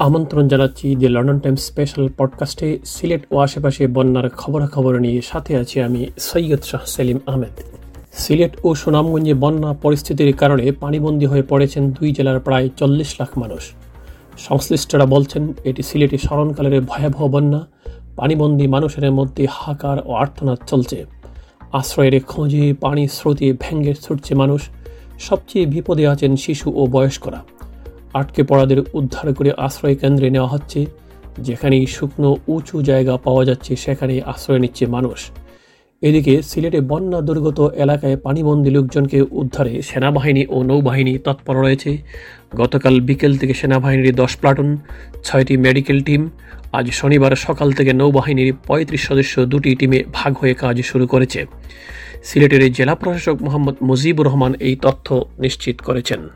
আমন্ত্রণ জানাচ্ছি the London Times special পডকাস্টে সিলেট ও আশেপাশে বন্যার খবরাখবর নিয়ে সাথে আছি আমি সৈয়দ শাহ সেলিম আহমেদ। সিলেট ও সুনামগঞ্জে বন্যা পরিস্থিতির কারণে পানিবন্দী হয়ে পড়েছেন দুই জেলার প্রায় চল্লিশ লাখ মানুষ। সংশ্লিষ্টরা বলছেন, এটি সিলেটে স্মরণকালের ভয়াবহ বন্যা, পানিবন্দী মানুষের মধ্যে হাকার ও আর্থনাদ চলছে। আশ্রয়ের খোঁজে পানি স্রোতে ভেঙ্গে ছুটছে মানুষ, সবচেয়ে বিপদে আছেন শিশু ও বয়স্করা। আটকে পড়াদের উদ্ধার করে আশ্রয় কেন্দ্রে নেওয়া হচ্ছে। যেখানেই শুকনো, উঁচু জায়গা পাওয়া যাচ্ছে, সেখানে আশ্রয় নিচ্ছে মানুষ। এদিকে সিলেটে বন্যা দুর্গত এলাকায় পানিবন্দী লোকজনকে উদ্ধারে সেনাবাহিনী ও নৌবাহিনী তৎপর রয়েছে। গতকাল বিকেল থেকে সেনাবাহিনীর দশ প্লাটুন, ছয়টি মেডিকেল টিম, আজ শনিবার সকাল থেকে নৌবাহিনীর পঁয়ত্রিশ সদস্য দুটি টিমে ভাগ হয়ে কাজ শুরু করেছে। সিলেটের জেলা প্রশাসক মোহাম্মদ মুজিবুর রহমান এই তথ্য নিশ্চিত করেছেন।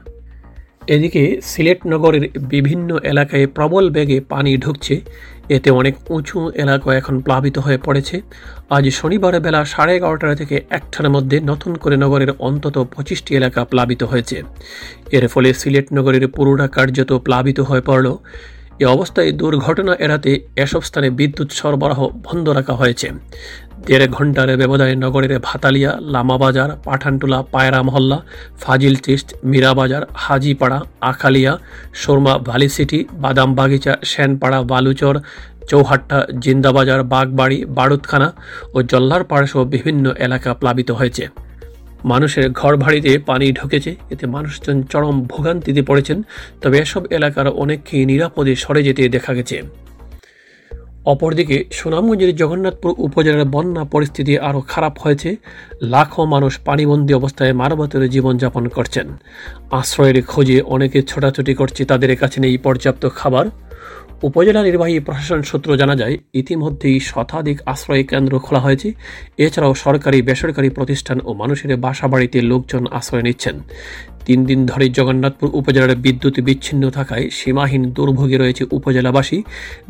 এদিকে সিলেট নগরের বিভিন্ন এলাকায় প্রবল বেগে পানি ঢুকছে। এতে অনেক উঁচু এলাকা এখন প্লাবিত হয়ে পড়েছে। আজ শনিবার বেলা সাড়ে এগারোটা থেকে একটার মধ্যে নতুন করে নগরের অন্তত পঁচিশটি এলাকা প্লাবিত হয়েছে। এর ফলে সিলেট নগরের পুরোটা কার্যত প্লাবিত হয়ে পড়ল। এ অবস্থায় দুর্ঘটনা এড়াতে এসব স্থানে বিদ্যুৎ সরবরাহ বন্ধ রাখা হয়েছে। দেড় ঘণ্টার ব্যবধানে নগরের ভাতালিয়া, লামাবাজার, পাঠানটোলা, পায়রা মহল্লা, ফাজিল চিস্ট, মীরাবাজার, হাজিপাড়া, আখালিয়া সুরমা ভ্যালি সিটি, বাদাম বাগিচা, সেনপাড়া, বালুচর, চৌহাট্টা, জিন্দাবাজার, বাগবাড়ি, বারুদখানা ও জল্লারপাড়া সহ বিভিন্ন এলাকা প্লাবিত হয়েছে। মানুষের ঘর ভাড়িতে পানি ঢুকেছে, এতে মানুষজন চরম ভোগান্তিতে পড়েছেন, তবে এসব এলাকার অনেককেই নিরাপদে সরে যেতে দেখা গেছে। অপরদিকে সুনামগঞ্জের জগন্নাথপুর উপজেলার বন্যা পরিস্থিতি আরও খারাপ হয়েছে। লাখো মানুষ পানিবন্দী অবস্থায় মারবাতের জীবনযাপন করছেন। আশ্রয়ের খোঁজে অনেকে ছোটাছুটি করছে, তাদের কাছে নেই পর্যাপ্ত খাবার। উপজেলা নির্বাহী প্রশাসন সূত্র জানা যায়, ইতিমধ্যেই শতাধিক আশ্রয় কেন্দ্র খোলা হয়েছে। এছাড়াও সরকারি, বেসরকারি প্রতিষ্ঠান ও মানুষের বাসা বাড়িতে লোকজন আশ্রয় নিচ্ছেন। তিন দিন ধরে জগন্নাথপুর উপজেলার বিদ্যুৎ বিচ্ছিন্ন থাকায় সীমাহীন দুর্ভোগে রয়েছে উপজেলাবাসী।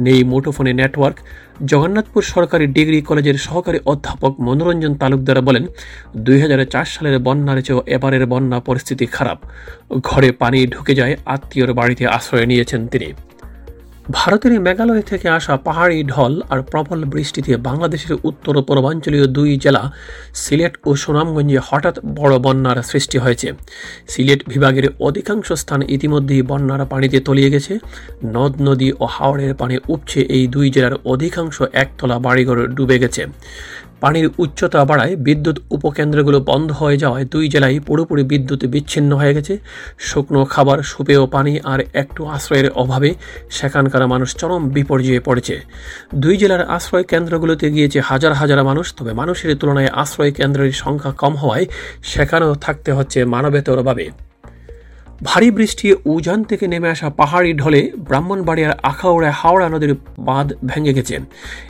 নেই মুঠোফোনে নেটওয়ার্ক। জগন্নাথপুর সরকারি ডিগ্রি কলেজের সহকারী অধ্যাপক মনোরঞ্জন তালুকদার বলেন, দুই হাজার চার সালের বন্যার চেয়েও এবারের বন্যা পরিস্থিতি খারাপ। ঘরে পানি ঢুকে যায়, আত্মীয়র বাড়িতে আশ্রয় নিয়েছেন তিনি। ভারতের মেঘালয় থেকে আসা পাহাড়ি ঢল আর প্রবল বৃষ্টিতে বাংলাদেশের উত্তর পূর্বাঞ্চলীয় দুই জেলা, সিলেট ও সুনামগঞ্জে হঠাৎ বড় বন্যার সৃষ্টি হয়েছে। সিলেট বিভাগের অধিকাংশ স্থান ইতিমধ্যেই বন্যার পানিতে তলিয়ে গেছে। নদ, নদী ও হাওড়ের পানি উপচে এই দুই জেলার অধিকাংশ একতলা বাড়িঘর ডুবে গেছে। পানির উচ্চতা বাড়ায় বিদ্যুৎ উপকেন্দ্রগুলো বন্ধ হয়ে যাওয়ায় দুই জেলায় পুরোপুরি বিদ্যুৎ বিচ্ছিন্ন হয়ে গেছে। শুকনো খাবার, সুপেয় পানি আর একটু আশ্রয়ের অভাবে সেখানকার মানুষ চরম বিপর্যয়ে পড়েছে। দুই জেলার আশ্রয় কেন্দ্রগুলোতে গিয়েছে হাজার হাজার মানুষ, তবে মানুষের তুলনায় আশ্রয় কেন্দ্রের সংখ্যা কম হওয়ায় সেখানেও থাকতে হচ্ছে মানবেতরভাবে। ভারী বৃষ্টি উজান থেকে নেমে আসা পাহাড়ি ঢলে ব্রাহ্মণবাড়িয়ার আখাউড়ায় হাওড়া নদীর বাঁধ ভেঙে গেছে।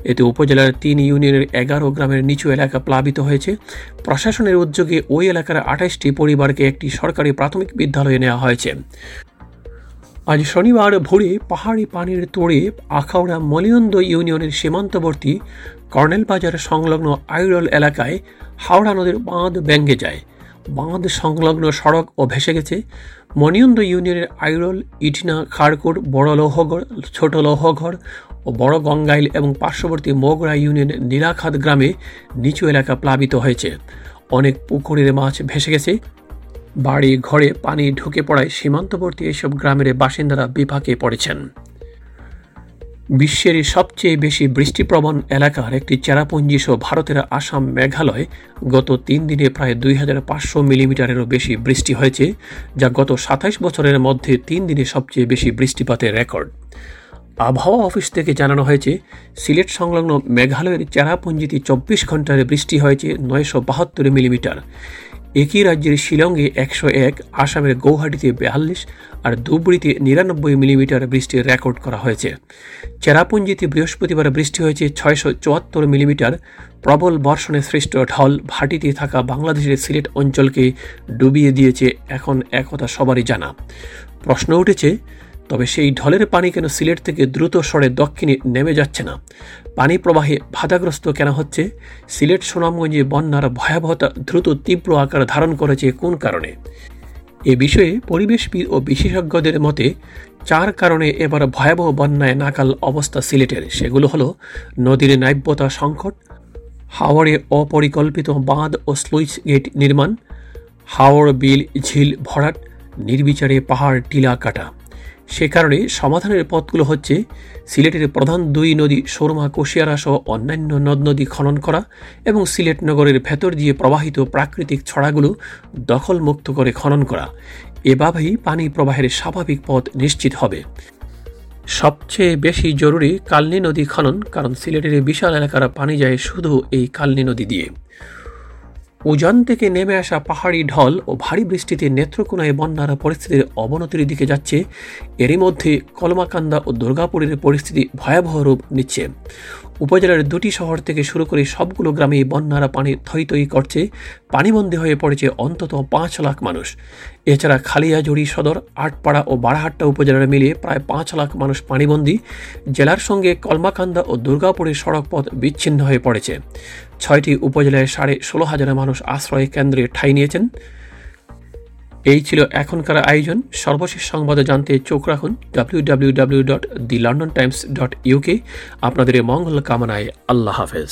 এতে উপজেলার তিন ইউনিয়নের এগারো গ্রামের নিচু এলাকা প্লাবিত হয়েছে। প্রশাসনের উদ্যোগে ওই এলাকার আঠাশটি পরিবারকে একটি সরকারি প্রাথমিক বিদ্যালয়ে নেওয়া হয়েছে। আজ শনিবার ভোরে পাহাড়ি পানির তোড়ে আখাউড়া মলিয়ন্দ ইউনিয়নের সীমান্তবর্তী কর্নেল বাজার সংলগ্ন আইরল এলাকায় হাওড়া নদীর বাঁধ ভেঙে যায়। বাঁধ সংলগ্ন সড়ক ও ভেসে গেছে। মনিয়ন্দ ইউনিয়নের আইরল, ইটিনা, খাড়কুট, বড় লৌহগড়, ছোট লৌহঘর ও বড় গঙ্গাইল এবং পার্শ্ববর্তী মোগরা ইউনিয়নের নীলাখাত গ্রামে নিচু এলাকা প্লাবিত হয়েছে। অনেক পুকুরের মাছ ভেসে গেছে। বাড়ি ঘরে পানি ঢুকে পড়ায় সীমান্তবর্তী এসব গ্রামের বাসিন্দারা বিপাকে পড়েছেন। বিশ্বের সবচেয়ে বেশি বৃষ্টিপ্রবণ এলাকার একটি চেরাপুঞ্জি সহ ভারতের আসাম মেঘালয় গত তিন দিনে প্রায় দুই হাজার পাঁচশো মিলিমিটারেরও বেশি বৃষ্টি হয়েছে, যা গত সাতাইশ বছরের মধ্যে তিন দিনে সবচেয়ে বেশি বৃষ্টিপাতের রেকর্ড। আবহাওয়া অফিস থেকে জানানো হয়েছে, সিলেট সংলগ্ন মেঘালয়ের চেরাপুঞ্জিতে চব্বিশ ঘণ্টার বৃষ্টি হয়েছে নয়শো বাহাত্তর মিলিমিটার। একই রাজ্যের শিলংয়ে একশো এক, আসামের গৌহাটিতে বেয়াল্লিশ আর ধুবড়িতে নিরানব্বই মিলিমিটার বৃষ্টির রেকর্ড করা হয়েছে। চেরাপুঞ্জিতে বৃহস্পতিবার বৃষ্টি হয়েছে ছয়শো চুয়াত্তর মিলিমিটার। প্রবল বর্ষণে সৃষ্ট ঢল ভাটিতে থাকা বাংলাদেশের সিলেট অঞ্চলকে ডুবিয়ে দিয়েছে এখন একথা সবারই জানা। প্রশ্ন উঠেছে তবে সেই ঢলের পানি কেন সিলেট থেকে দ্রুত সরে দক্ষিণে নেমে যাচ্ছে না? পানি প্রবাহে বাধাগ্রস্ত কেন হচ্ছে? সিলেট সুনামগঞ্জে বন্যার ভয়াবহতা দ্রুত তীব্র আকার ধারণ করেছে কোন কারণে? এ বিষয়ে পরিবেশবিদ ও বিশেষজ্ঞদের মতে, চার কারণে এবার ভয়াবহ বন্যায় নাকাল অবস্থা সিলেটের। সেগুলো হলো, নদীর নাব্যতা সংকট, হাওড়ে অপরিকল্পিত বাঁধ ও স্লুইস গেট নির্মাণ, হাওড় বিল ঝিল ভরাট, নির্বিচারে পাহাড় টিলা কাটা। সে কারণে সমাধানের পথগুলো হচ্ছে সিলেটের প্রধান দুই নদী সুরমা কুশিয়ারা সহ অন্যান্য নদ নদী খনন করা এবং সিলেট নগরের ভেতর দিয়ে প্রবাহিত প্রাকৃতিক ছড়াগুলো দখলমুক্ত করে খনন করা। এভাবেই পানি প্রবাহের স্বাভাবিক পথ নিশ্চিত হবে। সবচেয়ে বেশি জরুরি কালনী নদী খনন, কারণ সিলেটের বিশাল এলাকার পানি যায় শুধু এই কালনী নদী দিয়ে। উজান থেকে নেমে আসা পাহাড়ি ঢল ও ভারী বৃষ্টিতে নেত্রকোনায় বন্যার পরিস্থিতির অবনতির দিকে যাচ্ছে। এরই মধ্যে কলমাকান্দা ও দুর্গাপুরের পরিস্থিতি ভয়াবহ রূপ নিচ্ছে। উপজেলার দুটি শহর থেকে শুরু করে সবগুলো গ্রামে বন্যারা পানি থই করছে। পানিবন্দী হয়ে পড়েছে অন্তত পাঁচ লাখ মানুষ। এছাড়া খালিয়াজুড়ি সদর, আটপাড়া ও বারাহাট্টা উপজেলার মিলিয়ে প্রায় পাঁচ লাখ মানুষ পানিবন্দী। জেলার সঙ্গে কলমাকান্দা ও দুর্গাপুরের সড়ক পথ বিচ্ছিন্ন হয়ে পড়েছে। ছয়টি উপজেলায় সাড়ে ষোলো হাজার মানুষ আশ্রয় কেন্দ্রে ঠাঁই নিয়েছেন। এই ছিল এখনকার আয়োজন। সর্বশেষ সংবাদে জানতে চোখ রাখুন W dot the London Times dot UK আপনাদের মঙ্গল কামনায় আল্লাহ হাফেজ।